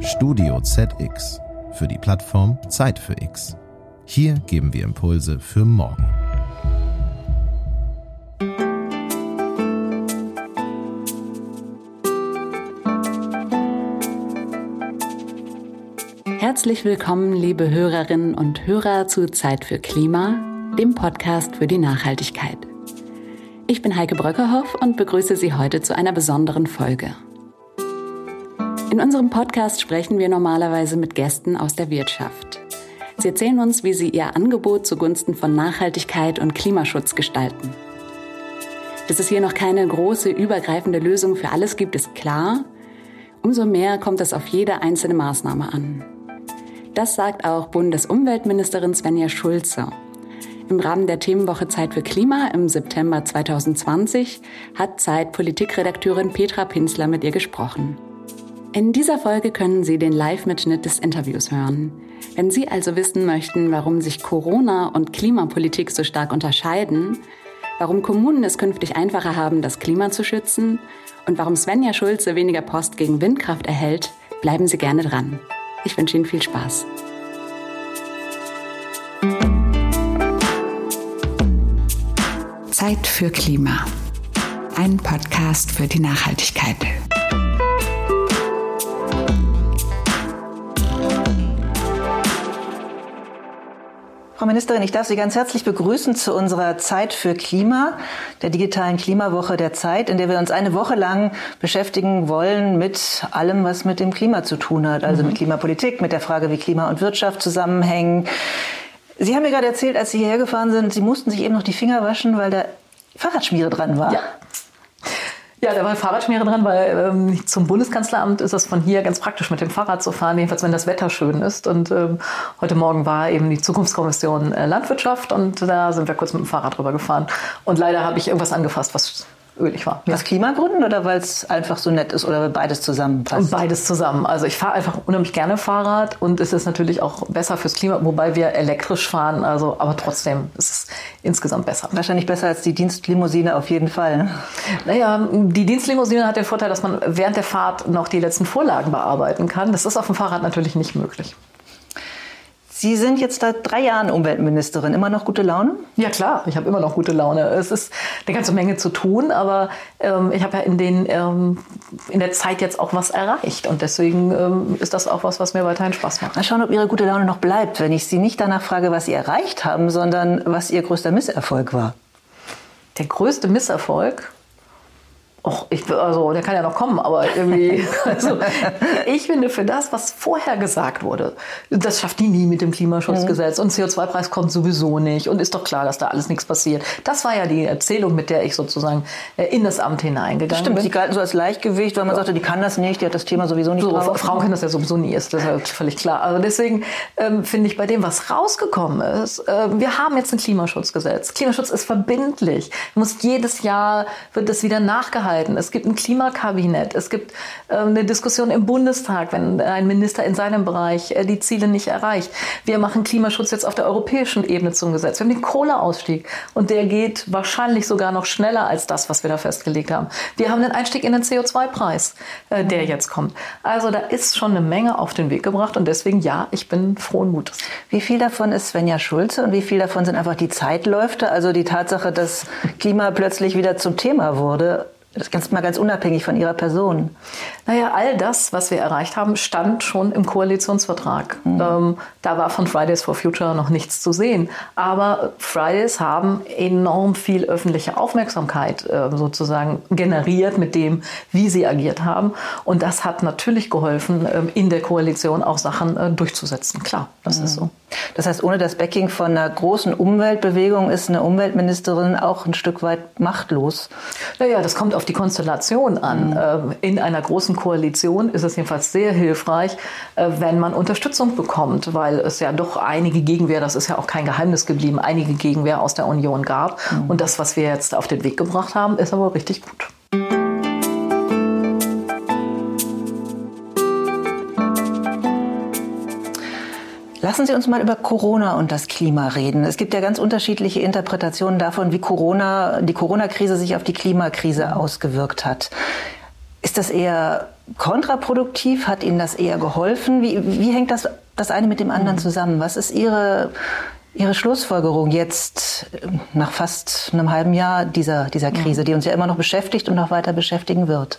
Studio ZX für die Plattform Zeit für X. Hier geben wir Impulse für morgen. Herzlich willkommen, liebe Hörerinnen und Hörer zu Zeit für Klima, dem Podcast für die Nachhaltigkeit. Ich bin Heike Bröckerhoff und begrüße Sie heute zu einer besonderen Folge. In unserem Podcast sprechen wir normalerweise mit Gästen aus der Wirtschaft. Sie erzählen uns, wie sie ihr Angebot zugunsten von Nachhaltigkeit und Klimaschutz gestalten. Dass es hier noch keine große, übergreifende Lösung für alles gibt, ist klar. Umso mehr kommt es auf jede einzelne Maßnahme an. Das sagt auch Bundesumweltministerin Svenja Schulze. Im Rahmen der Themenwoche Zeit für Klima im September 2020 hat Zeit Politikredakteurin Petra Pinsler mit ihr gesprochen. In dieser Folge können Sie den Live-Mitschnitt des Interviews hören. Wenn Sie also wissen möchten, warum sich Corona und Klimapolitik so stark unterscheiden, warum Kommunen es künftig einfacher haben, das Klima zu schützen und warum Svenja Schulze weniger Post gegen Windkraft erhält, bleiben Sie gerne dran. Ich wünsche Ihnen viel Spaß. Zeit für Klima. Ein Podcast für die Nachhaltigkeit. Frau Ministerin, ich darf Sie ganz herzlich begrüßen zu unserer Zeit für Klima, der digitalen Klimawoche der Zeit, in der wir uns eine Woche lang beschäftigen wollen mit allem, was mit dem Klima zu tun hat. Also mhm. mit Klimapolitik, mit der Frage, wie Klima und Wirtschaft zusammenhängen. Sie haben mir gerade erzählt, als Sie hierher gefahren sind, Sie mussten sich eben noch die Finger waschen, weil da Fahrradschmiere dran war. Ja. Ja, da war Fahrradschmiere dran, weil ähm, zum Bundeskanzleramt ist es von hier ganz praktisch mit dem Fahrrad zu fahren, jedenfalls wenn das Wetter schön ist. Und ähm, heute Morgen war eben die Zukunftskommission äh, Landwirtschaft und da sind wir kurz mit dem Fahrrad drüber gefahren. Und leider habe ich irgendwas angefasst, was ölig war. Ja. Aus Klimagründen oder weil es einfach so nett ist oder beides zusammenpasst? Und beides zusammen. Also ich fahre einfach unheimlich gerne Fahrrad und es ist natürlich auch besser fürs Klima, wobei wir elektrisch fahren. Also, aber trotzdem ist es insgesamt besser. Wahrscheinlich besser als die Dienstlimousine auf jeden Fall. Ne? Naja, die Dienstlimousine hat den Vorteil, dass man während der Fahrt noch die letzten Vorlagen bearbeiten kann. Das ist auf dem Fahrrad natürlich nicht möglich. Sie sind jetzt seit drei Jahren Umweltministerin. Immer noch gute Laune? Ja klar, ich habe immer noch gute Laune. Es ist eine ganze Menge zu tun, aber ähm, ich habe ja in, den, ähm, in der Zeit jetzt auch was erreicht. Und deswegen ähm, ist das auch was, was mir weiterhin Spaß macht. Mal schauen, ob Ihre gute Laune noch bleibt, wenn ich Sie nicht danach frage, was Sie erreicht haben, sondern was Ihr größter Misserfolg war. Der größte Misserfolg? Och, ich, also, der kann ja noch kommen, aber irgendwie, also, ich finde für das, was vorher gesagt wurde, das schafft die nie mit dem Klimaschutzgesetz mhm. und CO2-Preis kommt sowieso nicht und ist doch klar, dass da alles nichts passiert. Das war ja die Erzählung, mit der ich sozusagen äh, in das Amt hineingegangen Stimmt, bin. Sie galten so als Leichtgewicht, weil man ja. sagte, die kann das nicht, die hat das Thema sowieso nicht so, drauf. Frauen können das ja sowieso nie, ist das ja völlig klar. Also deswegen ähm, finde ich bei dem, was rausgekommen ist, äh, wir haben jetzt ein Klimaschutzgesetz. Klimaschutz ist verbindlich. Muss jedes Jahr wird das wieder nachgehalten festhalten. Es gibt ein Klimakabinett. Es gibt äh, eine Diskussion im Bundestag, wenn ein Minister in seinem Bereich äh, die Ziele nicht erreicht. Wir machen Klimaschutz jetzt auf der europäischen Ebene zum Gesetz. Wir haben den Kohleausstieg und der geht wahrscheinlich sogar noch schneller als das, was wir da festgelegt haben. Wir haben den Einstieg in den CO2-Preis, äh, der jetzt kommt. Also da ist schon eine Menge auf den Weg gebracht und deswegen ja, ich bin frohen Mutes. Wie viel davon ist Svenja Schulze und wie viel davon sind einfach die Zeitläufe, also die Tatsache, dass Klima plötzlich wieder zum Thema wurde? Das ganz mal ganz unabhängig von Ihrer Person. Naja, all das, was wir erreicht haben, stand schon im Koalitionsvertrag. Mhm. Ähm, da war von Fridays for Future noch nichts zu sehen. Aber Fridays haben enorm viel öffentliche Aufmerksamkeit äh, sozusagen generiert mit dem, wie sie agiert haben. Und das hat natürlich geholfen, äh, in der Koalition auch Sachen äh, durchzusetzen. Klar, das mhm. ist so. Das heißt, ohne das Backing von einer großen Umweltbewegung ist eine Umweltministerin auch ein Stück weit machtlos. Naja, das kommt auf die Konstellation an. Mhm. Ähm, in einer großen Koalition ist es jedenfalls sehr hilfreich, äh, wenn man Unterstützung bekommt, weil es ja doch einige Gegenwehr, das ist ja auch kein Geheimnis geblieben, einige Gegenwehr aus der Union gab. Mhm. Und das, was wir jetzt auf den Weg gebracht haben, ist aber richtig gut. Lassen Sie uns mal über Corona und das Klima reden. Es gibt ja ganz unterschiedliche Interpretationen davon, wie Corona, die Corona-Krise sich auf die Klimakrise ausgewirkt hat. Ist das eher kontraproduktiv? Hat Ihnen das eher geholfen? Wie, wie hängt das, das eine mit dem anderen mhm. zusammen? Was ist Ihre, Ihre Schlussfolgerung jetzt nach fast einem halben Jahr dieser, dieser Krise, die uns ja immer noch beschäftigt und noch weiter beschäftigen wird?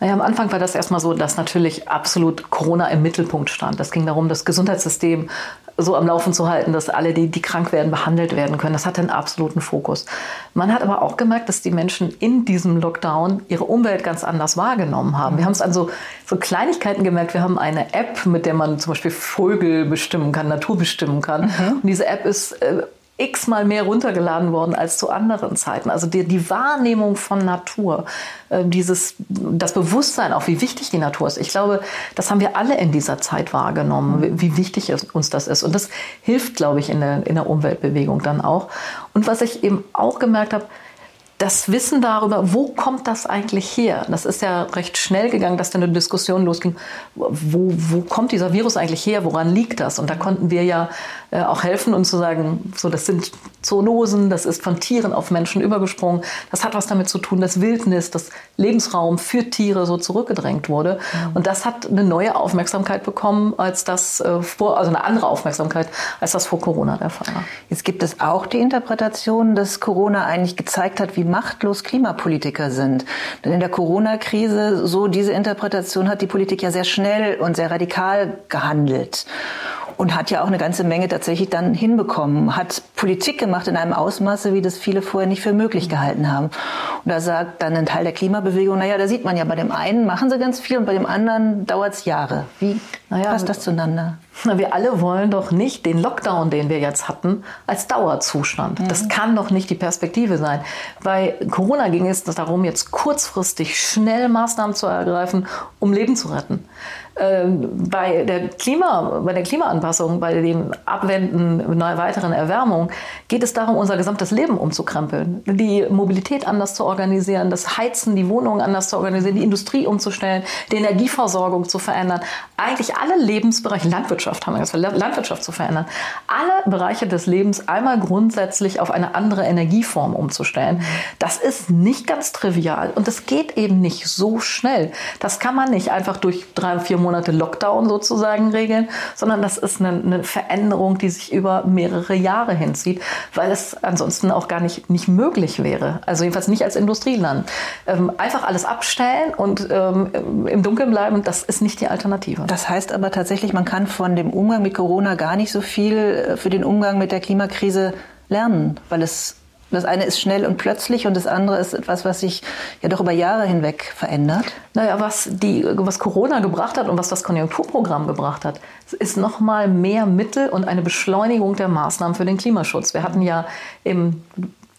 Naja, am Anfang war das erstmal so, dass natürlich absolut Corona im Mittelpunkt stand. Das ging darum, das Gesundheitssystem so am Laufen zu halten, dass alle, die, die krank werden, behandelt werden können. Das hatte einen absoluten Fokus. Man hat aber auch gemerkt, dass die Menschen in diesem Lockdown ihre Umwelt ganz anders wahrgenommen haben. Wir haben es an so, so Kleinigkeiten gemerkt. Wir haben eine App, mit der man zum Beispiel Vögel bestimmen kann, Natur bestimmen kann. Mhm. Und diese App ist äh, x-mal mehr runtergeladen worden als zu anderen Zeiten. Also die, die Wahrnehmung von Natur, äh, dieses, das Bewusstsein auch, wie wichtig die Natur ist. Ich glaube, das haben wir alle in dieser Zeit wahrgenommen, wie, wichtig es, uns das ist. Und das hilft, glaube ich, in der, in der Umweltbewegung dann auch. Und was ich eben auch gemerkt habe, das Wissen darüber, wo kommt das eigentlich her? Das ist ja recht schnell gegangen, dass dann eine Diskussion losging, wo, wo kommt dieser Virus eigentlich her? Woran liegt das? Und da konnten wir ja äh, auch helfen und zu sagen, so das sind Zoonosen, das ist von Tieren auf Menschen übergesprungen. Das hat was damit zu tun, dass Wildnis, das Lebensraum für Tiere so zurückgedrängt wurde. Mhm. Und das hat eine neue Aufmerksamkeit bekommen, als das äh, vor, also eine andere Aufmerksamkeit, als das vor Corona der Fall war. Jetzt gibt es auch die Interpretation, dass Corona eigentlich gezeigt hat, wie machtlos Klimapolitiker sind. Denn in der Corona-Krise, so diese Interpretation hat die Politik ja sehr schnell und sehr radikal gehandelt und hat ja auch eine ganze Menge tatsächlich dann hinbekommen, hat Politik gemacht in einem Ausmaße, wie das viele vorher nicht für möglich gehalten haben. Und da sagt dann ein Teil der Klimabewegung, naja, da sieht man ja, bei dem einen machen sie ganz viel und bei dem anderen dauert es Jahre. Wie naja, passt das zueinander? Wir alle wollen doch nicht den Lockdown, den wir jetzt hatten, als Dauerzustand. Mhm. Das kann doch nicht die Perspektive sein. Bei Corona ging es darum, jetzt kurzfristig schnell Maßnahmen zu ergreifen, um Leben zu retten. Ähm, bei der, Klima, bei der Klimaanpassung, bei dem Abwenden einer weiteren Erwärmung, geht es darum, unser gesamtes Leben umzukrempeln. Die Mobilität anders zu organisieren, das Heizen, die Wohnungen anders zu organisieren, die Industrie umzustellen, die Energieversorgung zu verändern. Eigentlich alle Lebensbereiche, Landwirtschaft haben wir gesagt, Landwirtschaft zu verändern. Alle Bereiche des Lebens einmal grundsätzlich auf eine andere Energieform umzustellen. Das ist nicht ganz trivial und es geht eben nicht so schnell. Das kann man nicht einfach durch drei, vier Monate Lockdown sozusagen regeln, sondern das ist eine, eine Veränderung, die sich über mehrere Jahre hinzieht, weil es ansonsten auch gar nicht, nicht möglich wäre. Also jedenfalls nicht als Industrieland. Ähm, einfach alles abstellen und ähm, im Dunkeln bleiben, das ist nicht die Alternative. Das heißt aber tatsächlich, man kann von dem Umgang mit Corona gar nicht so viel äh, für den Umgang mit der Klimakrise lernen, weil es das eine ist schnell und plötzlich und das andere ist etwas, was sich ja doch über Jahre hinweg verändert. Naja, was, die, was Corona gebracht hat und was das Konjunkturprogramm gebracht hat, ist nochmal mehr Mittel und eine Beschleunigung der Maßnahmen für den Klimaschutz. Wir hatten ja im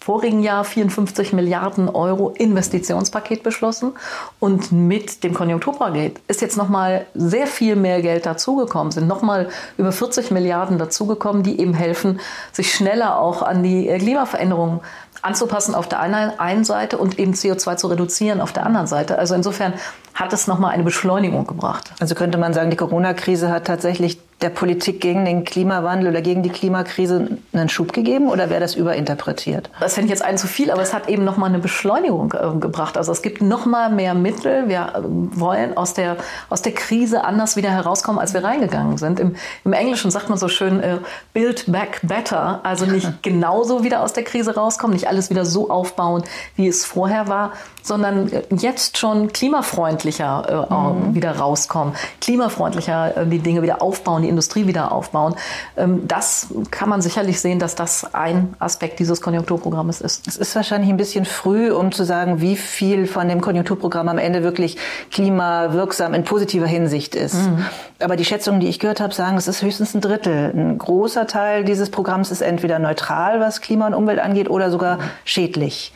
vorigen Jahr 54 Milliarden Euro Investitionspaket beschlossen und mit dem Konjunkturpaket ist jetzt noch mal sehr viel mehr Geld dazugekommen, sind noch mal über 40 Milliarden dazugekommen, die eben helfen, sich schneller auch an die Klimaveränderungen anzupassen auf der einen Seite und eben CO2 zu reduzieren auf der anderen Seite. Also insofern hat es nochmal eine Beschleunigung gebracht. Also könnte man sagen, die Corona-Krise hat tatsächlich der Politik gegen den Klimawandel oder gegen die Klimakrise einen Schub gegeben oder wäre das überinterpretiert? Das fände ich jetzt ein zu viel, aber es hat eben nochmal eine Beschleunigung äh, gebracht. Also es gibt nochmal mehr Mittel. Wir äh, wollen aus der, aus der Krise anders wieder herauskommen, als wir reingegangen sind. Im, im Englischen sagt man so schön, äh, build back better. Also nicht genauso wieder aus der Krise rauskommen, nicht alles wieder so aufbauen, wie es vorher war, sondern jetzt schon klimafreundlicher äh, mhm. wieder rauskommen, klimafreundlicher äh, die Dinge wieder aufbauen, die Industrie wieder aufbauen. Ähm, das kann man sicherlich sehen, dass das ein Aspekt dieses Konjunkturprogrammes ist. Es ist wahrscheinlich ein bisschen früh, um zu sagen, wie viel von dem Konjunkturprogramm am Ende wirklich klimawirksam in positiver Hinsicht ist. Mhm. Aber die Schätzungen, die ich gehört habe, sagen, es ist höchstens ein Drittel. Ein großer Teil dieses Programms ist entweder neutral, was Klima und Umwelt angeht, oder sogar schädlich.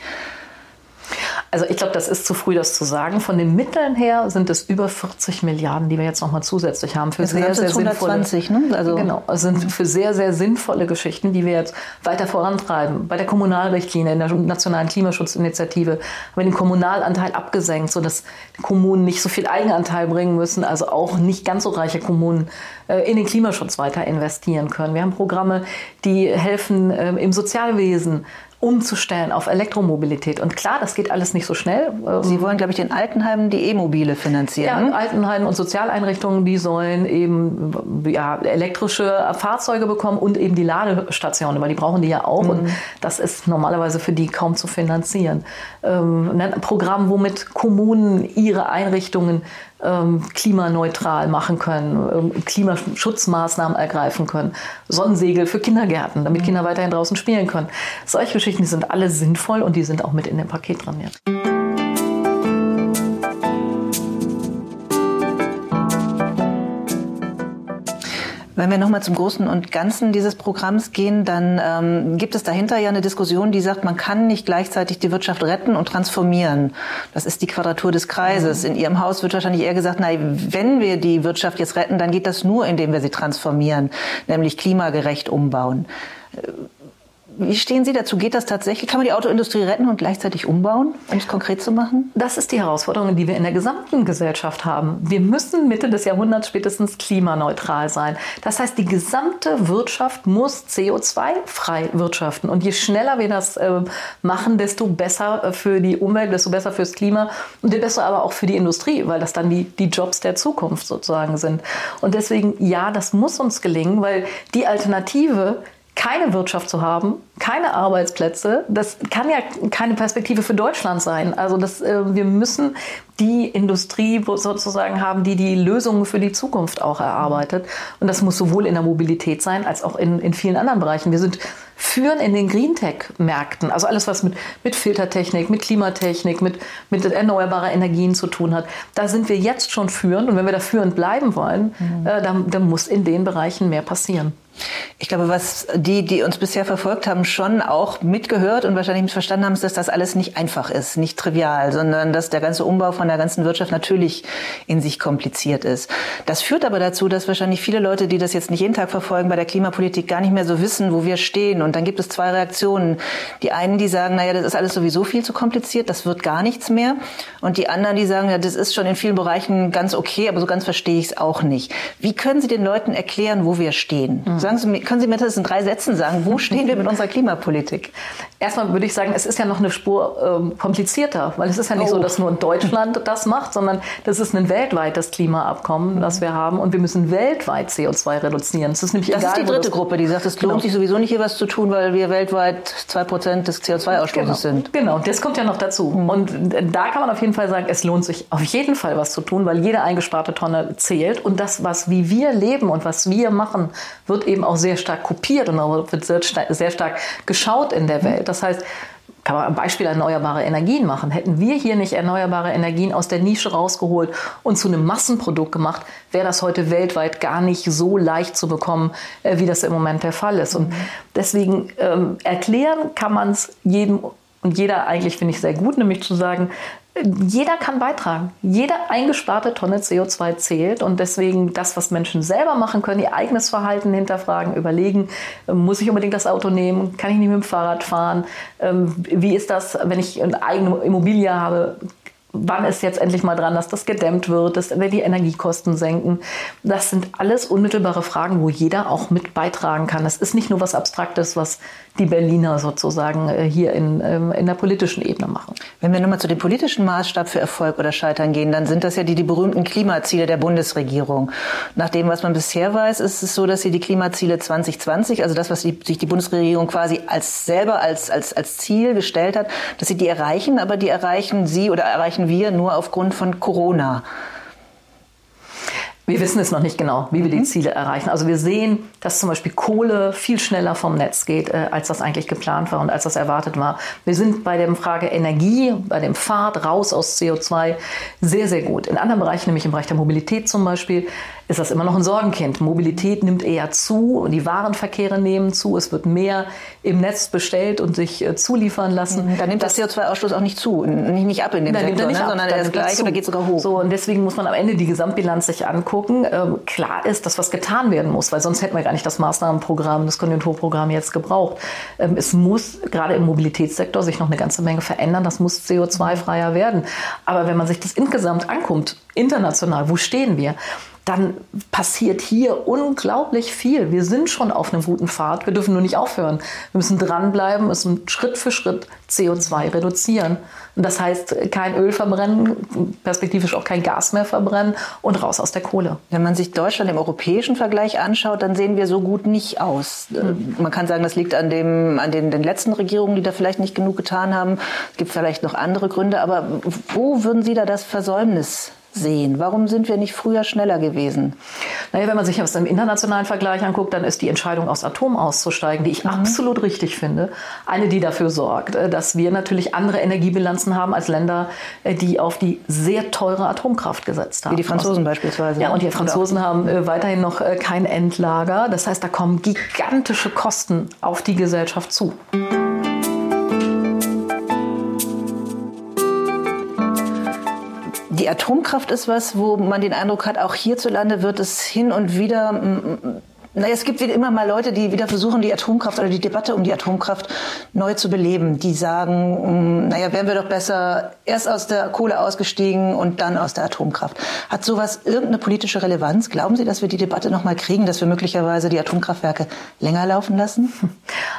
Also ich glaube, das ist zu früh, das zu sagen. Von den Mitteln her sind es über 40 Milliarden, die wir jetzt nochmal zusätzlich haben für das sehr, sehr 120, sinnvolle. Ne? Also genau, sind für sehr, sehr sinnvolle Geschichten, die wir jetzt weiter vorantreiben. Bei der Kommunalrichtlinie, in der nationalen Klimaschutzinitiative haben wir den Kommunalanteil abgesenkt, sodass Kommunen nicht so viel Eigenanteil bringen müssen, also auch nicht ganz so reiche Kommunen äh, in den Klimaschutz weiter investieren können. Wir haben Programme, die helfen ähm, im Sozialwesen umzustellen auf Elektromobilität. Und klar, das geht alles nicht so schnell. Sie wollen, glaube ich, den Altenheimen die E-Mobile finanzieren. Ja, Altenheimen und Sozialeinrichtungen, die sollen eben ja, elektrische Fahrzeuge bekommen und eben die Ladestationen, weil die brauchen die ja auch. Mhm. Und das ist normalerweise für die kaum zu finanzieren. Ähm, ein Programm, womit Kommunen ihre Einrichtungen ähm, klimaneutral machen können, ähm, Klimaschutzmaßnahmen ergreifen können, Sonnensegel für Kindergärten, damit mhm. Kinder weiterhin draußen spielen können. Solche Geschichten sind alle sinnvoll und die sind auch mit in dem Paket drin. Ja. Wenn wir nochmal zum Großen und Ganzen dieses Programms gehen, dann ähm, gibt es dahinter ja eine Diskussion, die sagt, man kann nicht gleichzeitig die Wirtschaft retten und transformieren. Das ist die Quadratur des Kreises. In Ihrem Haus wird wahrscheinlich eher gesagt, na, wenn wir die Wirtschaft jetzt retten, dann geht das nur, indem wir sie transformieren, nämlich klimagerecht umbauen. Wie stehen Sie dazu? Geht das tatsächlich? Kann man die Autoindustrie retten und gleichzeitig umbauen, um es konkret zu machen? Das ist die Herausforderung, die wir in der gesamten Gesellschaft haben. Wir müssen Mitte des Jahrhunderts spätestens klimaneutral sein. Das heißt, die gesamte Wirtschaft muss CO2-frei wirtschaften. Und je schneller wir das äh, machen, desto besser äh, für die Umwelt, desto besser fürs Klima und desto besser aber auch für die Industrie, weil das dann die, die Jobs der Zukunft sozusagen sind. Und deswegen, ja, das muss uns gelingen, weil die Alternative keine Wirtschaft zu haben, keine Arbeitsplätze, das kann ja keine Perspektive für Deutschland sein. Also das, äh, wir müssen die Industrie sozusagen haben, die die Lösungen für die Zukunft auch erarbeitet. Und das muss sowohl in der Mobilität sein, als auch in, in vielen anderen Bereichen. Wir sind führen in den Greentech-Märkten, also alles, was mit, mit Filtertechnik, mit Klimatechnik, mit, mit erneuerbarer Energien zu tun hat. Da sind wir jetzt schon führend. Und wenn wir da führend bleiben wollen, mhm. äh, dann, dann muss in den Bereichen mehr passieren. Ich glaube, was die, die uns bisher verfolgt haben, schon auch mitgehört und wahrscheinlich missverstanden haben, ist, dass das alles nicht einfach ist, nicht trivial, sondern dass der ganze Umbau von der ganzen Wirtschaft natürlich in sich kompliziert ist. Das führt aber dazu, dass wahrscheinlich viele Leute, die das jetzt nicht jeden Tag verfolgen, bei der Klimapolitik gar nicht mehr so wissen, wo wir stehen. Und dann gibt es zwei Reaktionen. Die einen, die sagen, naja, das ist alles sowieso viel zu kompliziert, das wird gar nichts mehr. Und die anderen, die sagen, ja, das ist schon in vielen Bereichen ganz okay, aber so ganz verstehe ich es auch nicht. Wie können Sie den Leuten erklären, wo wir stehen? Mhm. Sagen Sie können Sie mir das in drei Sätzen sagen? Wo stehen wir mit unserer Klimapolitik? Erstmal würde ich sagen, es ist ja noch eine Spur ähm, komplizierter, weil es ist ja nicht oh. so, dass nur Deutschland das macht, sondern das ist ein weltweites Klimaabkommen, mhm. das wir haben und wir müssen weltweit CO2 reduzieren. Das ist nämlich das egal, ist die dritte Gruppe, die sagt, es lohnt genau. sich sowieso nicht hier was zu tun, weil wir weltweit zwei Prozent des CO2-Ausstoßes genau. sind. Genau, das kommt ja noch dazu. Mhm. Und da kann man auf jeden Fall sagen, es lohnt sich auf jeden Fall was zu tun, weil jede eingesparte Tonne zählt und das, was wie wir leben und was wir machen, wird eben auch sehr stark kopiert und wird sehr stark geschaut in der Welt. Das heißt, kann man ein Beispiel erneuerbare Energien machen. Hätten wir hier nicht erneuerbare Energien aus der Nische rausgeholt und zu einem Massenprodukt gemacht, wäre das heute weltweit gar nicht so leicht zu bekommen, äh, wie das im Moment der Fall ist. Und deswegen ähm, erklären kann man es jedem und jeder eigentlich finde ich sehr gut, nämlich zu sagen, jeder kann beitragen. Jede eingesparte Tonne CO2 zählt. Und deswegen das, was Menschen selber machen können, ihr eigenes Verhalten hinterfragen, überlegen, muss ich unbedingt das Auto nehmen, kann ich nicht mit dem Fahrrad fahren, ähm, wie ist das, wenn ich eine eigene Immobilie habe, wann ist jetzt endlich mal dran, dass das gedämmt wird, dass wir die Energiekosten senken. Das sind alles unmittelbare Fragen, wo jeder auch mit beitragen kann. Das ist nicht nur was Abstraktes, was die Berliner sozusagen äh, hier in, ähm, in der politischen Ebene machen. Wenn wir nochmal zu dem politischen Maßstab für Erfolg oder Scheitern gehen, dann sind das ja die, die berühmten Klimaziele der Bundesregierung. Nach dem, was man bisher weiß, ist es so, dass sie die Klimaziele 2020, also das, was die, sich die Bundesregierung quasi als selber als, als, als Ziel gestellt hat, dass sie die erreichen, aber die erreichen sie oder erreichen wir nur aufgrund von Corona. Wir wissen es noch nicht genau, wie wir die mhm. Ziele erreichen. Also wir sehen, dass zum Beispiel Kohle viel schneller vom Netz geht, äh, als das eigentlich geplant war und als das erwartet war. Wir sind bei der Frage Energie, bei dem Pfad raus aus CO2 sehr, sehr gut. In anderen Bereichen, nämlich im Bereich der Mobilität zum Beispiel, ist das immer noch ein Sorgenkind. Mobilität nimmt eher zu und die Warenverkehre nehmen zu. Es wird mehr im Netz bestellt und sich äh, zuliefern lassen. Mhm. Da nimmt das, das CO2-Ausstoß auch nicht zu, nicht, nicht ab in dem Sektor, nimmt er nicht ne? ab, sondern er ist gleich oder geht sogar hoch. So, und deswegen muss man am Ende die Gesamtbilanz sich angucken. Ähm, klar ist, dass was getan werden muss, weil sonst hätten wir gar nicht das Maßnahmenprogramm, das Konjunkturprogramm jetzt gebraucht. Ähm, es muss gerade im Mobilitätssektor sich noch eine ganze Menge verändern. Das muss CO2-freier werden. Aber wenn man sich das insgesamt anguckt, international, wo stehen wir? Dann passiert hier unglaublich viel. Wir sind schon auf einem guten Pfad. Wir dürfen nur nicht aufhören. Wir müssen dranbleiben, müssen Schritt für Schritt CO2 reduzieren. Und das heißt, kein Öl verbrennen, perspektivisch auch kein Gas mehr verbrennen und raus aus der Kohle. Wenn man sich Deutschland im europäischen Vergleich anschaut, dann sehen wir so gut nicht aus. Mhm. Man kann sagen, das liegt an, dem, an den, den letzten Regierungen, die da vielleicht nicht genug getan haben. Es gibt vielleicht noch andere Gründe. Aber wo würden Sie da das Versäumnis sehen? Warum sind wir nicht früher schneller gewesen? Naja, wenn man sich das im internationalen Vergleich anguckt, dann ist die Entscheidung aus Atom auszusteigen, die ich mhm. absolut richtig finde, eine, die dafür sorgt, äh, dass wir natürlich andere Energiebilanzen haben als Länder, äh, die auf die sehr teure Atomkraft gesetzt haben. Wie die Franzosen beispielsweise. Ja, und die Franzosen haben äh, weiterhin noch kein Endlager. Das heißt, da kommen gigantische Kosten auf die Gesellschaft zu. Die Atomkraft ist was, wo man den Eindruck hat, auch hierzulande wird es hin und wieder naja, es gibt immer mal Leute, die wieder versuchen, die Atomkraft oder die Debatte um die Atomkraft neu zu beleben. Die sagen, mm, naja, wären wir doch besser erst aus der Kohle ausgestiegen und dann aus der Atomkraft. Hat sowas irgendeine politische Relevanz? Glauben Sie, dass wir die Debatte noch mal kriegen, dass wir möglicherweise die Atomkraftwerke länger laufen lassen?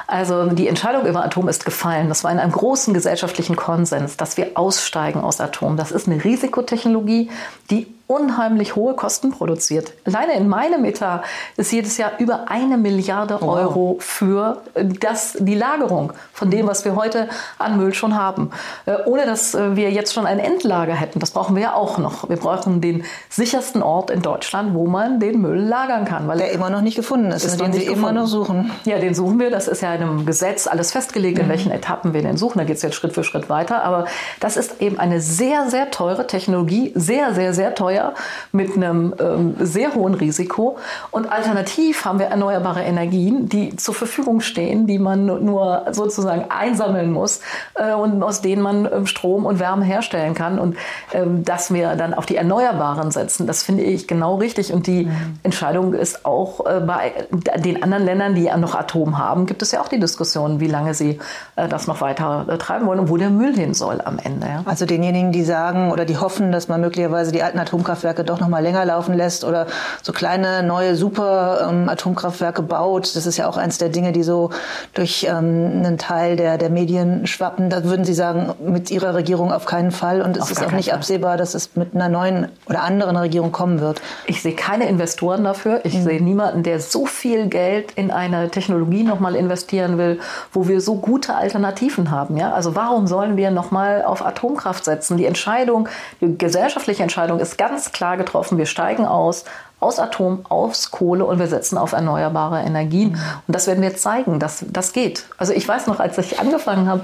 Also die Entscheidung über Atom ist gefallen. Das war in einem großen gesellschaftlichen Konsens, dass wir aussteigen aus Atom. Das ist eine Risikotechnologie, die unheimlich hohe Kosten produziert. Alleine in meinem Etat ist jedes Jahr über eine Milliarde Euro wow. für äh, das, die Lagerung von dem, was wir heute an Müll schon haben. Äh, ohne dass äh, wir jetzt schon ein Endlager hätten. Das brauchen wir ja auch noch. Wir brauchen den sichersten Ort in Deutschland, wo man den Müll lagern kann. Weil Der immer noch nicht gefunden ist, ist den Sie immer noch suchen. Ja, den suchen wir. Das ist ja in einem Gesetz alles festgelegt, in mhm. welchen Etappen wir den suchen. Da geht es jetzt Schritt für Schritt weiter. Aber das ist eben eine sehr, sehr teure Technologie. Sehr, sehr, sehr teuer teuer mit einem ähm, sehr hohen Risiko. Und alternativ haben wir erneuerbare Energien, die zur Verfügung stehen, die man nur sozusagen einsammeln muss äh, und aus denen man ähm, Strom und Wärme herstellen kann. Und ähm, dass wir dann auf die Erneuerbaren setzen, das finde ich genau richtig. Und die mhm. Entscheidung ist auch äh, bei den anderen Ländern, die ja noch Atom haben, gibt es ja auch die Diskussion, wie lange sie äh, das noch weiter äh, treiben wollen und wo der Müll hin soll am Ende. Ja. Also denjenigen, die sagen oder die hoffen, dass man möglicherweise die alten Atomkraftwerke Atomkraftwerke doch noch mal länger laufen lässt oder so kleine neue super ähm, Atomkraftwerke baut. Das ist ja auch eins der Dinge, die so durch ähm, einen Teil der, der Medien schwappen. Da würden Sie sagen, mit Ihrer Regierung auf keinen Fall. Und es ist auch nicht Fall. absehbar, dass es mit einer neuen oder anderen Regierung kommen wird. Ich sehe keine Investoren dafür. Ich mhm. sehe niemanden, der so viel Geld in eine Technologie noch mal investieren will, wo wir so gute Alternativen haben. Ja? Also warum sollen wir noch mal auf Atomkraft setzen? Die Entscheidung, die gesellschaftliche Entscheidung ist ganz ganz klar getroffen, wir steigen aus aus Atom, aus Kohle und wir setzen auf erneuerbare Energien. Und das werden wir zeigen, dass das geht. Also ich weiß noch, als ich angefangen habe,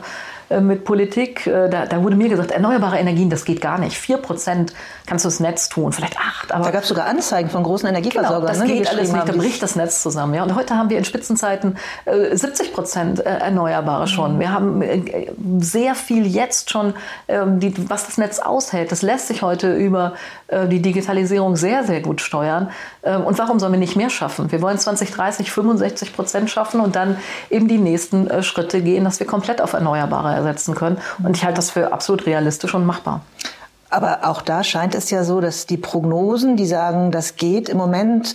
mit Politik, äh, da, da, wurde mir gesagt, erneuerbare Energien, das geht gar nicht. Vier Prozent kannst du das Netz tun, vielleicht acht. Aber da gab es sogar Anzeigen von großen Energieversorgern. Genau, das ne, geht alles nicht, da bricht das Netz zusammen. Ja. Und heute haben wir in Spitzenzeiten äh, 70 Prozent äh, Erneuerbare schon. Mhm. Wir haben äh, sehr viel jetzt schon, ähm, die, was das Netz aushält. Das lässt sich heute über äh, die Digitalisierung sehr, sehr gut steuern. Ähm, und warum sollen wir nicht mehr schaffen? Wir wollen 2030 65 Prozent schaffen und dann eben die nächsten Schritte gehen, dass wir komplett auf Erneuerbare ersetzen können. Und ich halte das für absolut realistisch und machbar. Aber auch da scheint es ja so, dass die Prognosen, die sagen, das geht im Moment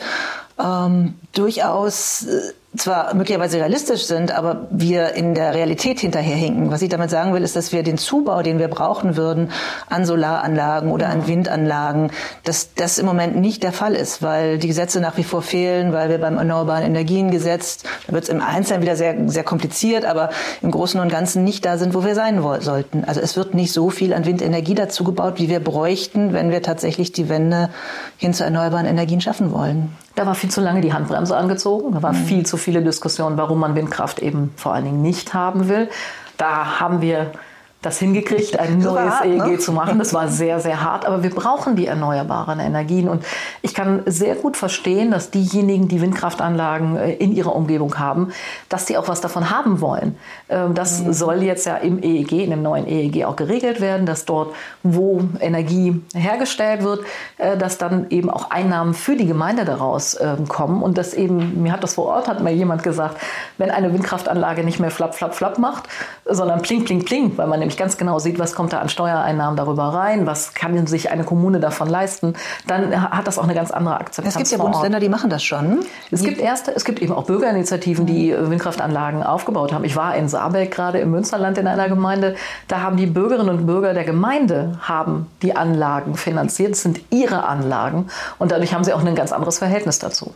ähm, durchaus äh, zwar möglicherweise realistisch sind, aber wir in der Realität hinterherhinken. Was ich damit sagen will, ist, dass wir den Zubau, den wir brauchen würden an Solaranlagen oder an Windanlagen, dass das im Moment nicht der Fall ist, weil die Gesetze nach wie vor fehlen, weil wir beim Erneuerbaren Energiengesetz, da wird es im Einzelnen wieder sehr, sehr kompliziert, aber im Großen und Ganzen nicht da sind, wo wir sein sollten. Also es wird nicht so viel an Windenergie dazu gebaut, wie wir bräuchten, wenn wir tatsächlich die Wende hin zu erneuerbaren Energien schaffen wollen. Da war viel zu lange die Handbremse angezogen. Da war mhm. viel zu viele Diskussionen, warum man Windkraft eben vor allen Dingen nicht haben will. Da haben wir das hingekriegt, ein neues hart, EEG ne? zu machen. Das war sehr, sehr hart, aber wir brauchen die erneuerbaren Energien. Und ich kann sehr gut verstehen, dass diejenigen, die Windkraftanlagen äh, in ihrer Umgebung haben, dass die auch was davon haben wollen. Ähm, das mhm. soll jetzt ja im EEG, in dem neuen EEG auch geregelt werden, dass dort, wo Energie hergestellt wird, äh, dass dann eben auch Einnahmen für die Gemeinde daraus ähm, kommen. Und das eben, mir hat das vor Ort, hat mir jemand gesagt, wenn eine Windkraftanlage nicht mehr flapp, flapp, flapp macht, sondern pling, pling, pling, weil man man nicht ganz genau sieht, was kommt da an Steuereinnahmen darüber rein, was kann sich eine Kommune davon leisten, dann hat das auch eine ganz andere Akzeptanz. Es gibt ja Bundesländer, die machen das schon. Es gibt erste, es gibt eben auch Bürgerinitiativen, die Windkraftanlagen aufgebaut haben. Ich war in Saarbeck gerade im Münsterland in einer Gemeinde. Da haben die Bürgerinnen und Bürger der Gemeinde haben die Anlagen finanziert. Das sind ihre Anlagen und dadurch haben sie auch ein ganz anderes Verhältnis dazu.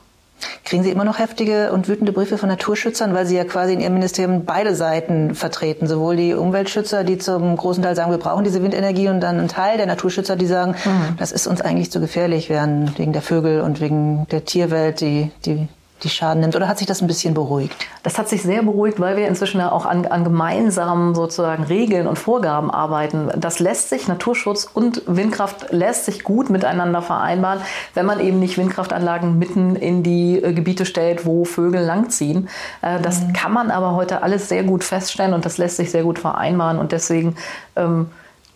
Kriegen Sie immer noch heftige und wütende Briefe von Naturschützern, weil Sie ja quasi in Ihrem Ministerium beide Seiten vertreten. Sowohl die Umweltschützer, die zum großen Teil sagen, wir brauchen diese Windenergie, und dann ein Teil der Naturschützer, die sagen, mhm. das ist uns eigentlich zu gefährlich, wegen der Vögel und wegen der Tierwelt, die, die die Schaden nimmt? Oder hat sich das ein bisschen beruhigt? Das hat sich sehr beruhigt, weil wir inzwischen auch an, an gemeinsamen sozusagen Regeln und Vorgaben arbeiten. Das lässt sich, Naturschutz und Windkraft lässt sich gut miteinander vereinbaren, wenn man eben nicht Windkraftanlagen mitten in die äh, Gebiete stellt, wo Vögel langziehen. Äh, das mhm. kann man aber heute alles sehr gut feststellen und das lässt sich sehr gut vereinbaren und deswegen ähm,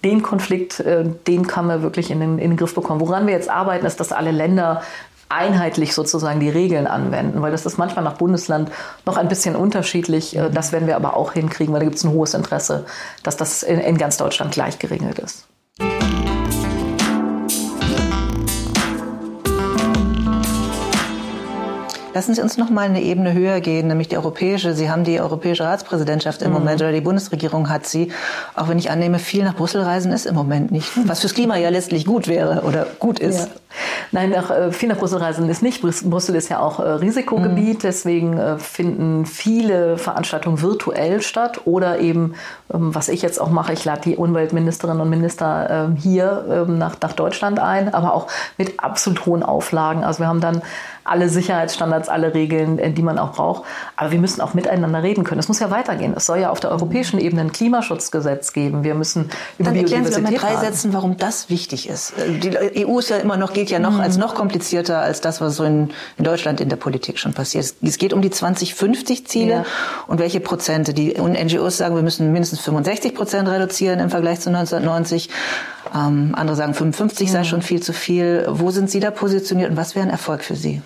den Konflikt, äh, den kann man wirklich in den, in den Griff bekommen. Woran wir jetzt arbeiten, ist, dass alle Länder einheitlich sozusagen die Regeln anwenden, weil das ist manchmal nach Bundesland noch ein bisschen unterschiedlich. Äh, das werden wir aber auch hinkriegen, weil da gibt es ein hohes Interesse, dass das in, in ganz Deutschland gleich geregelt ist. Lassen Sie uns noch mal eine Ebene höher gehen, nämlich die europäische. Sie haben die europäische Ratspräsidentschaft im mhm. Moment oder die Bundesregierung hat sie. Auch wenn ich annehme, viel nach Brüssel reisen ist im Moment nicht. Was fürs Klima ja letztlich gut wäre oder gut ist. Ja. Nein, nach, äh, viel nach Brüssel reisen ist nicht. Brüssel ist ja auch äh, Risikogebiet, mhm. deswegen äh, finden viele Veranstaltungen virtuell statt oder eben, ähm, was ich jetzt auch mache, ich lade die Umweltministerinnen und Minister ähm, hier ähm, nach, nach Deutschland ein, aber auch mit absolut hohen Auflagen. Also wir haben dann alle Sicherheitsstandards, alle Regeln, die man auch braucht. Aber wir müssen auch miteinander reden können. Es muss ja weitergehen. Es soll ja auf der europäischen Ebene ein Klimaschutzgesetz geben. Wir müssen über Dann erklären Sie mit drei Sätzen, warum das wichtig ist. Die EU ist ja immer noch, gilt ja noch mhm. als noch komplizierter als das, was so in, in, Deutschland in der Politik schon passiert. Es geht um die 2050-Ziele ja. und welche Prozente. Die NGOs sagen, wir müssen mindestens 65 Prozent reduzieren im Vergleich zu 1990. Ähm, andere sagen, 55 mhm. sei schon viel zu viel. Wo sind Sie da positioniert und was wäre ein Erfolg für Sie?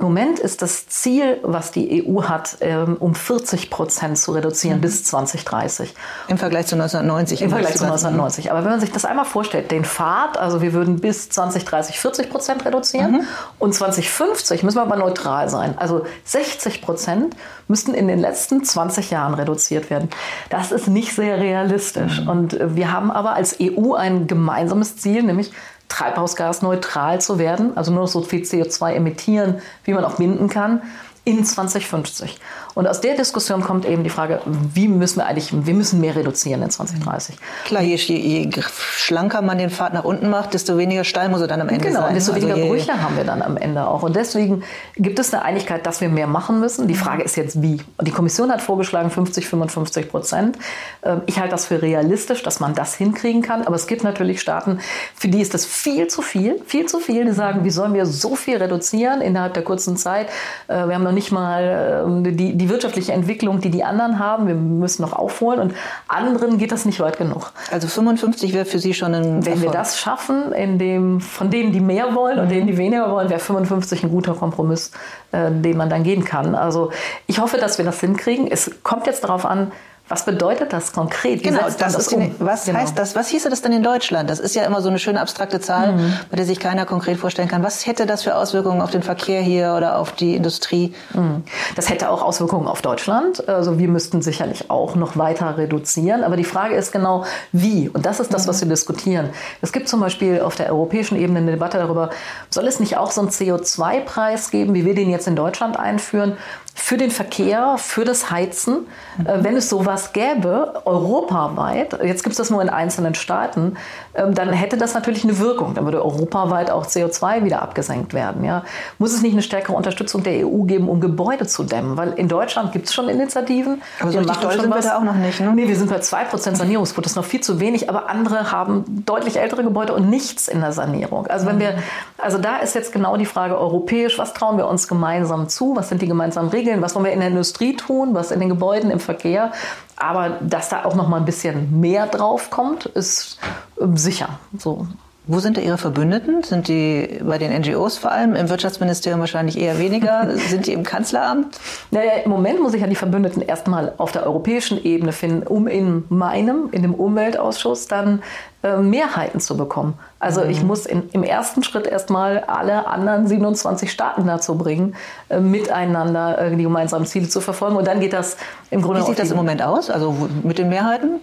Im Moment ist das Ziel, was die EU hat, ähm, um 40 Prozent zu reduzieren mhm. bis 2030. Im Vergleich zu 1990. Im Vergleich zu 1990. Aber wenn man sich das einmal vorstellt, den Pfad, also wir würden bis 2030 40 Prozent reduzieren mhm. und 2050 müssen wir aber neutral sein. Also 60 Prozent müssten in den letzten 20 Jahren reduziert werden. Das ist nicht sehr realistisch. Mhm. Und wir haben aber als EU ein gemeinsames Ziel, nämlich treibhausgasneutral zu werden, also nur noch so viel CO2 emittieren, wie man auch binden kann, in 2050. Und aus der Diskussion kommt eben die Frage, wie müssen wir eigentlich, wir müssen mehr reduzieren in 2030. Klar, je, je schlanker man den Pfad nach unten macht, desto weniger Steil muss er dann am Ende genau, sein. Genau, desto also weniger Brüche haben wir dann am Ende auch. Und deswegen gibt es eine Einigkeit, dass wir mehr machen müssen. Die Frage ist jetzt, wie. Und die Kommission hat vorgeschlagen 50, 55 Prozent. Ähm, ich halte das für realistisch, dass man das hinkriegen kann. Aber es gibt natürlich Staaten, für die ist das viel zu viel, viel zu viel. Die sagen, wie sollen wir so viel reduzieren innerhalb der kurzen Zeit? Äh, wir haben noch nicht mal ähm, die, die wirtschaftliche Entwicklung, die die anderen haben. Wir müssen noch aufholen und anderen geht das nicht weit genug. Also 55 wäre für Sie schon ein Wenn Erfolg. wir das schaffen, in dem, von denen, die mehr wollen und denen, die weniger wollen, wäre 55 ein guter Kompromiss, äh, den man dann gehen kann. Also ich hoffe, dass wir das hinkriegen. Es kommt jetzt darauf an, was bedeutet das konkret? Wie genau, das, das um? die, was genau. heißt das? Was hieße das denn in Deutschland? Das ist ja immer so eine schöne abstrakte Zahl, mhm. bei der sich keiner konkret vorstellen kann. Was hätte das für Auswirkungen auf den Verkehr hier oder auf die Industrie? Mhm. Das hätte auch Auswirkungen auf Deutschland. Also wir müssten sicherlich auch noch weiter reduzieren. Aber die Frage ist genau, wie? Und das ist das, mhm. was wir diskutieren. Es gibt zum Beispiel auf der europäischen Ebene eine Debatte darüber, soll es nicht auch so einen CO2-Preis geben, wie wir den jetzt in Deutschland einführen, für den Verkehr, für das Heizen, mhm. wenn es sowas gäbe, europaweit, jetzt gibt es das nur in einzelnen Staaten, ähm, dann hätte das natürlich eine Wirkung. Dann würde europaweit auch CO2 wieder abgesenkt werden. Ja? Muss es nicht eine stärkere Unterstützung der EU geben, um Gebäude zu dämmen? Weil in Deutschland gibt es schon Initiativen. Aber so machen schon sind was. wir da auch noch nicht. Ne? Nee, wir sind bei 2% Sanierungsquote. Das ist noch viel zu wenig. Aber andere haben deutlich ältere Gebäude und nichts in der Sanierung. Also, wenn wir, also da ist jetzt genau die Frage europäisch, was trauen wir uns gemeinsam zu? Was sind die gemeinsamen Regeln? Was wollen wir in der Industrie tun? Was in den Gebäuden, im Verkehr? Aber dass da auch noch mal ein bisschen mehr drauf kommt, ist ähm, sicher so. Wo sind da Ihre Verbündeten? Sind die bei den NGOs vor allem? Im Wirtschaftsministerium wahrscheinlich eher weniger? sind die im Kanzleramt? Naja, im Moment muss ich ja die Verbündeten erstmal auf der europäischen Ebene finden, um in meinem, in dem Umweltausschuss dann äh, Mehrheiten zu bekommen. Also mhm. ich muss in, im ersten Schritt erstmal alle anderen 27 Staaten dazu bringen, äh, miteinander äh, die gemeinsamen Ziele zu verfolgen. Und dann geht das im Grunde. Wie sieht das im Moment aus? Also mit den Mehrheiten?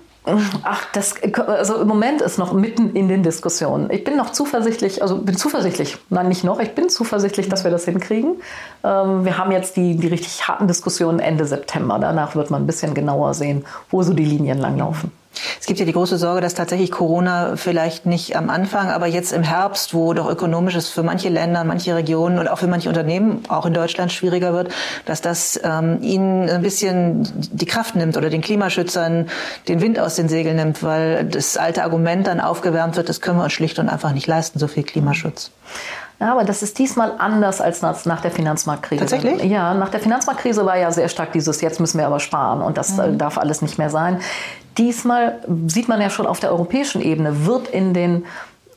Ach, das, also im Moment ist noch mitten in den Diskussionen. Ich bin noch zuversichtlich, also bin zuversichtlich, nein, nicht noch, ich bin zuversichtlich, dass wir das hinkriegen. Ähm, wir haben jetzt die, die richtig harten Diskussionen Ende September. Danach wird man ein bisschen genauer sehen, wo so die Linien langlaufen. Es gibt ja die große Sorge, dass tatsächlich Corona vielleicht nicht am Anfang, aber jetzt im Herbst, wo doch ökonomisch es für manche Länder, manche Regionen und auch für manche Unternehmen, auch in Deutschland schwieriger wird, dass das ähm, ihnen ein bisschen die Kraft nimmt oder den Klimaschützern den Wind aus den Segeln nimmt, weil das alte Argument dann aufgewärmt wird, das können wir uns schlicht und einfach nicht leisten, so viel Klimaschutz. Ja, aber das ist diesmal anders als nach der Finanzmarktkrise. Tatsächlich? Ja, nach der Finanzmarktkrise war ja sehr stark dieses, jetzt müssen wir aber sparen und das äh, mhm. darf alles nicht mehr sein. Diesmal sieht man ja schon auf der europäischen Ebene, wird in den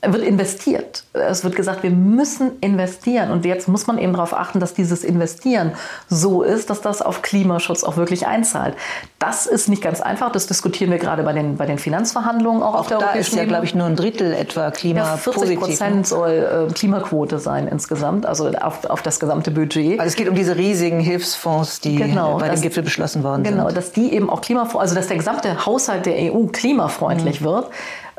wird investiert. Es wird gesagt, wir müssen investieren. Und jetzt muss man eben darauf achten, dass dieses Investieren so ist, dass das auf Klimaschutz auch wirklich einzahlt. Das ist nicht ganz einfach. Das diskutieren wir gerade bei den, bei den Finanzverhandlungen auch, auch auf der da europäischen ist ja, glaube ich, nur ein Drittel etwa klimapositiv. Ja, 40 Prozent soll äh, Klimaquote sein insgesamt, also auf, auf das gesamte Budget. Weil es geht um diese riesigen Hilfsfonds, die genau, bei dem Gipfel beschlossen worden genau, sind. Genau, dass die eben auch klimafreundlich, also dass der gesamte Haushalt der EU klimafreundlich mhm. wird.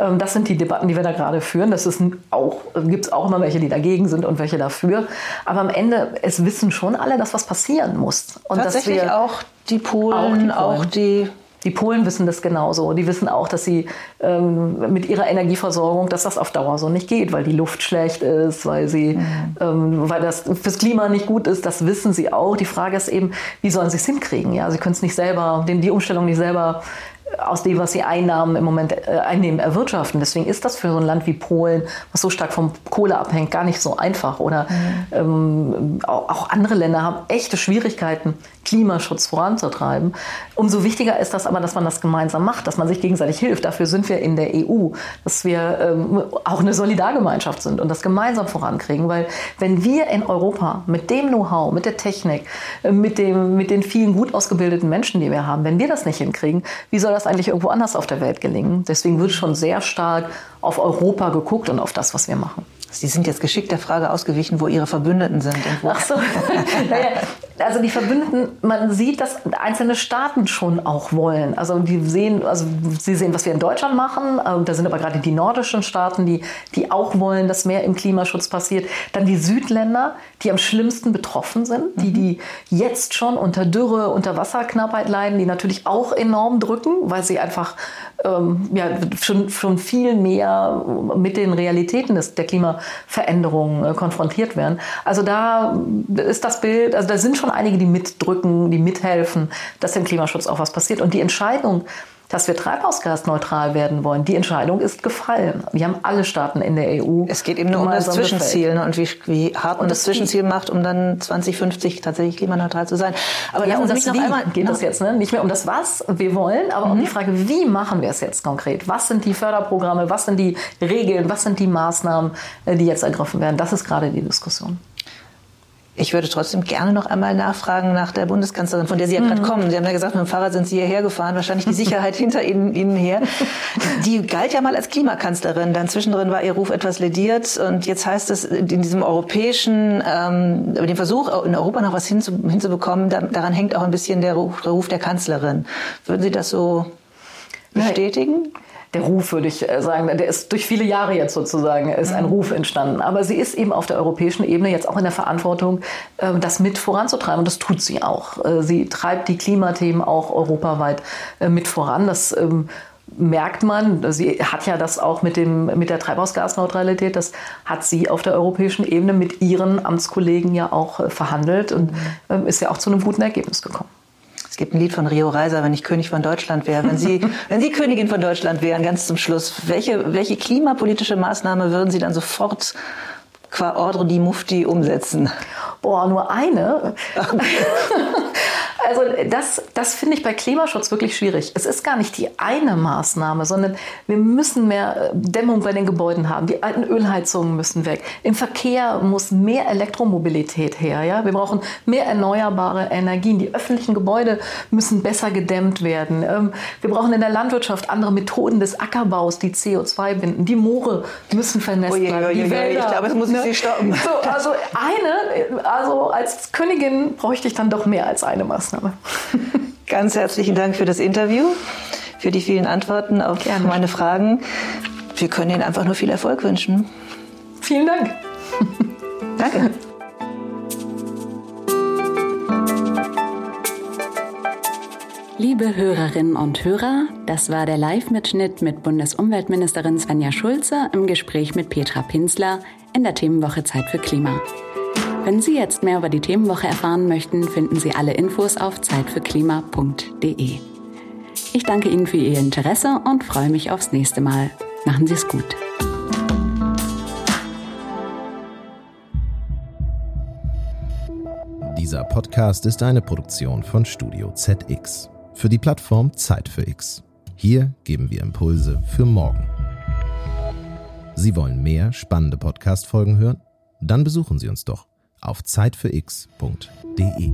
Ähm, das sind die Debatten, die wir da gerade führen. Das ist auch, gibt es auch immer welche, die dagegen sind und welche dafür. Aber am Ende, es wissen schon alle, dass was passieren muss. Und Tatsächlich auch die Polen, auch die, Polen. Auch die die Polen wissen das genauso. Die wissen auch, dass sie ähm, mit ihrer Energieversorgung, dass das auf Dauer so nicht geht, weil die Luft schlecht ist, weil sie, mhm. ähm, weil das fürs Klima nicht gut ist. Das wissen sie auch. Die Frage ist eben, wie sollen sie es hinkriegen? Ja, sie können es nicht selber, die Umstellung nicht selber aus dem, was sie Einnahmen im Moment äh, einnehmen, erwirtschaften. Deswegen ist das für so ein Land wie Polen, was so stark vom Kohle abhängt, gar nicht so einfach. Oder mhm. ähm, auch, auch, andere Länder haben echte Schwierigkeiten, Klimaschutz voranzutreiben. Umso wichtiger ist das aber, dass man das gemeinsam macht, dass man sich gegenseitig hilft. Dafür sind wir in der EU, dass wir ähm, auch eine Solidargemeinschaft sind und das gemeinsam vorankriegen. Weil wenn wir in Europa mit dem Know-how, mit der Technik, äh, mit, dem, mit den vielen gut ausgebildeten Menschen, die wir haben, wenn wir das nicht hinkriegen, wie soll das eigentlich irgendwo anders auf der Welt gelingen? Deswegen wird schon sehr stark auf Europa geguckt und auf das, was wir machen. Sie sind jetzt geschickt der Frage ausgewichen, wo Ihre Verbündeten sind. Ach so. naja, also die Verbündeten, man sieht, dass einzelne Staaten schon auch wollen. Also die sehen, also sie sehen, was wir in Deutschland machen. Da sind aber gerade die nordischen Staaten, die, die auch wollen, dass mehr im Klimaschutz passiert. Dann die Südländer, die am schlimmsten betroffen sind, die, mhm. die jetzt schon unter Dürre, unter Wasserknappheit leiden, die natürlich auch enorm drücken, weil sie einfach ähm, ja, schon, schon viel mehr mit den Realitäten des, der Klimaveränderungen äh, konfrontiert werden. Also da ist das Bild, also da sind schon einige, die mitdrücken, die mithelfen, dass im Klimaschutz auch was passiert. Und die Entscheidung, dass wir treibhausgasneutral werden wollen. Die Entscheidung ist gefallen. Wir haben alle Staaten in der EU. Es geht eben nur um das Zwischenziel ne? und wie, wie hart man das, das Zwischenziel macht, um dann 2050 tatsächlich klimaneutral zu sein. Aber ja, um das noch wie einmal geht es jetzt ne? nicht mehr um das was wir wollen, aber mhm. um die Frage, wie machen wir es jetzt konkret? Was sind die Förderprogramme? Was sind die Regeln? Was sind die Maßnahmen, äh, die jetzt ergriffen werden? Das ist gerade die Diskussion. Ich würde trotzdem gerne noch einmal nachfragen nach der Bundeskanzlerin, von der Sie ja gerade mhm. kommen. Sie haben ja gesagt, mit dem Fahrrad sind Sie hierher gefahren, wahrscheinlich die Sicherheit hinter Ihnen, Ihnen her. Die galt ja mal als Klimakanzlerin, dann zwischendrin war ihr Ruf etwas lediert und jetzt heißt es in diesem europäischen, ähm, dem Versuch, in Europa noch was hinzu, hinzubekommen, da, daran hängt auch ein bisschen der Ruf, der Ruf der Kanzlerin. Würden Sie das so bestätigen? Nein der Ruf, würde ich äh, sagen, der ist durch viele Jahre jetzt sozusagen, ist ein mhm. Ruf entstanden. Aber sie ist eben auf der europäischen Ebene jetzt auch in der Verantwortung, ähm, das mit voranzutreiben. Und das tut sie auch. Äh, sie treibt die Klimathemen auch europaweit äh, mit voran. Das ähm, merkt man, sie hat ja das auch mit, dem, mit der Treibhausgasneutralität, das hat sie auf der europäischen Ebene mit ihren Amtskollegen ja auch verhandelt und mhm. ähm, ist ja auch zu einem guten Ergebnis gekommen. Es gibt ein Lied von Rio Reiser, wenn ich König von Deutschland wäre. Wenn Sie, wenn Sie Königin von Deutschland wären, ganz zum Schluss, welche, welche klimapolitische Maßnahme würden Sie dann sofort qua Ordre di Mufti umsetzen? Boah, nur eine. also das, das finde ich bei Klimaschutz wirklich schwierig. Es ist gar nicht die eine Maßnahme, sondern wir müssen mehr äh, Dämmung bei den Gebäuden haben. Die alten Ölheizungen müssen weg. Im Verkehr muss mehr Elektromobilität her. Ja? Wir brauchen mehr erneuerbare Energien. Die öffentlichen Gebäude müssen besser gedämmt werden. Ähm, wir brauchen in der Landwirtschaft andere Methoden des Ackerbaus, die CO2 binden. Die Moore müssen vernässt werden. Die Wälder, ich glaube, das muss ne? Sie stoppen. So, also eine, also als Königin bräuchte ich dann doch mehr als eine Maßnahme. Ganz herzlichen Dank für das Interview, für die vielen Antworten auf Gerne. meine Fragen. Wir können Ihnen einfach nur viel Erfolg wünschen. Vielen Dank. Danke. Liebe Hörerinnen und Hörer, das war der Live-Mitschnitt mit Bundesumweltministerin Svenja Schulze im Gespräch mit Petra Pinsler in der Themenwoche Zeit für Klima. Wenn Sie jetzt mehr über die Themenwoche erfahren möchten, finden Sie alle Infos auf zeitfürklima.de. Ich danke Ihnen für Ihr Interesse und freue mich aufs nächste Mal. Machen Sie es gut. Dieser Podcast ist eine Produktion von Studio ZX für die Plattform Zeit für X. Hier geben wir Impulse für morgen. Sie wollen mehr spannende Podcast-Folgen hören? Dann besuchen Sie uns doch auf zeitfürx.de.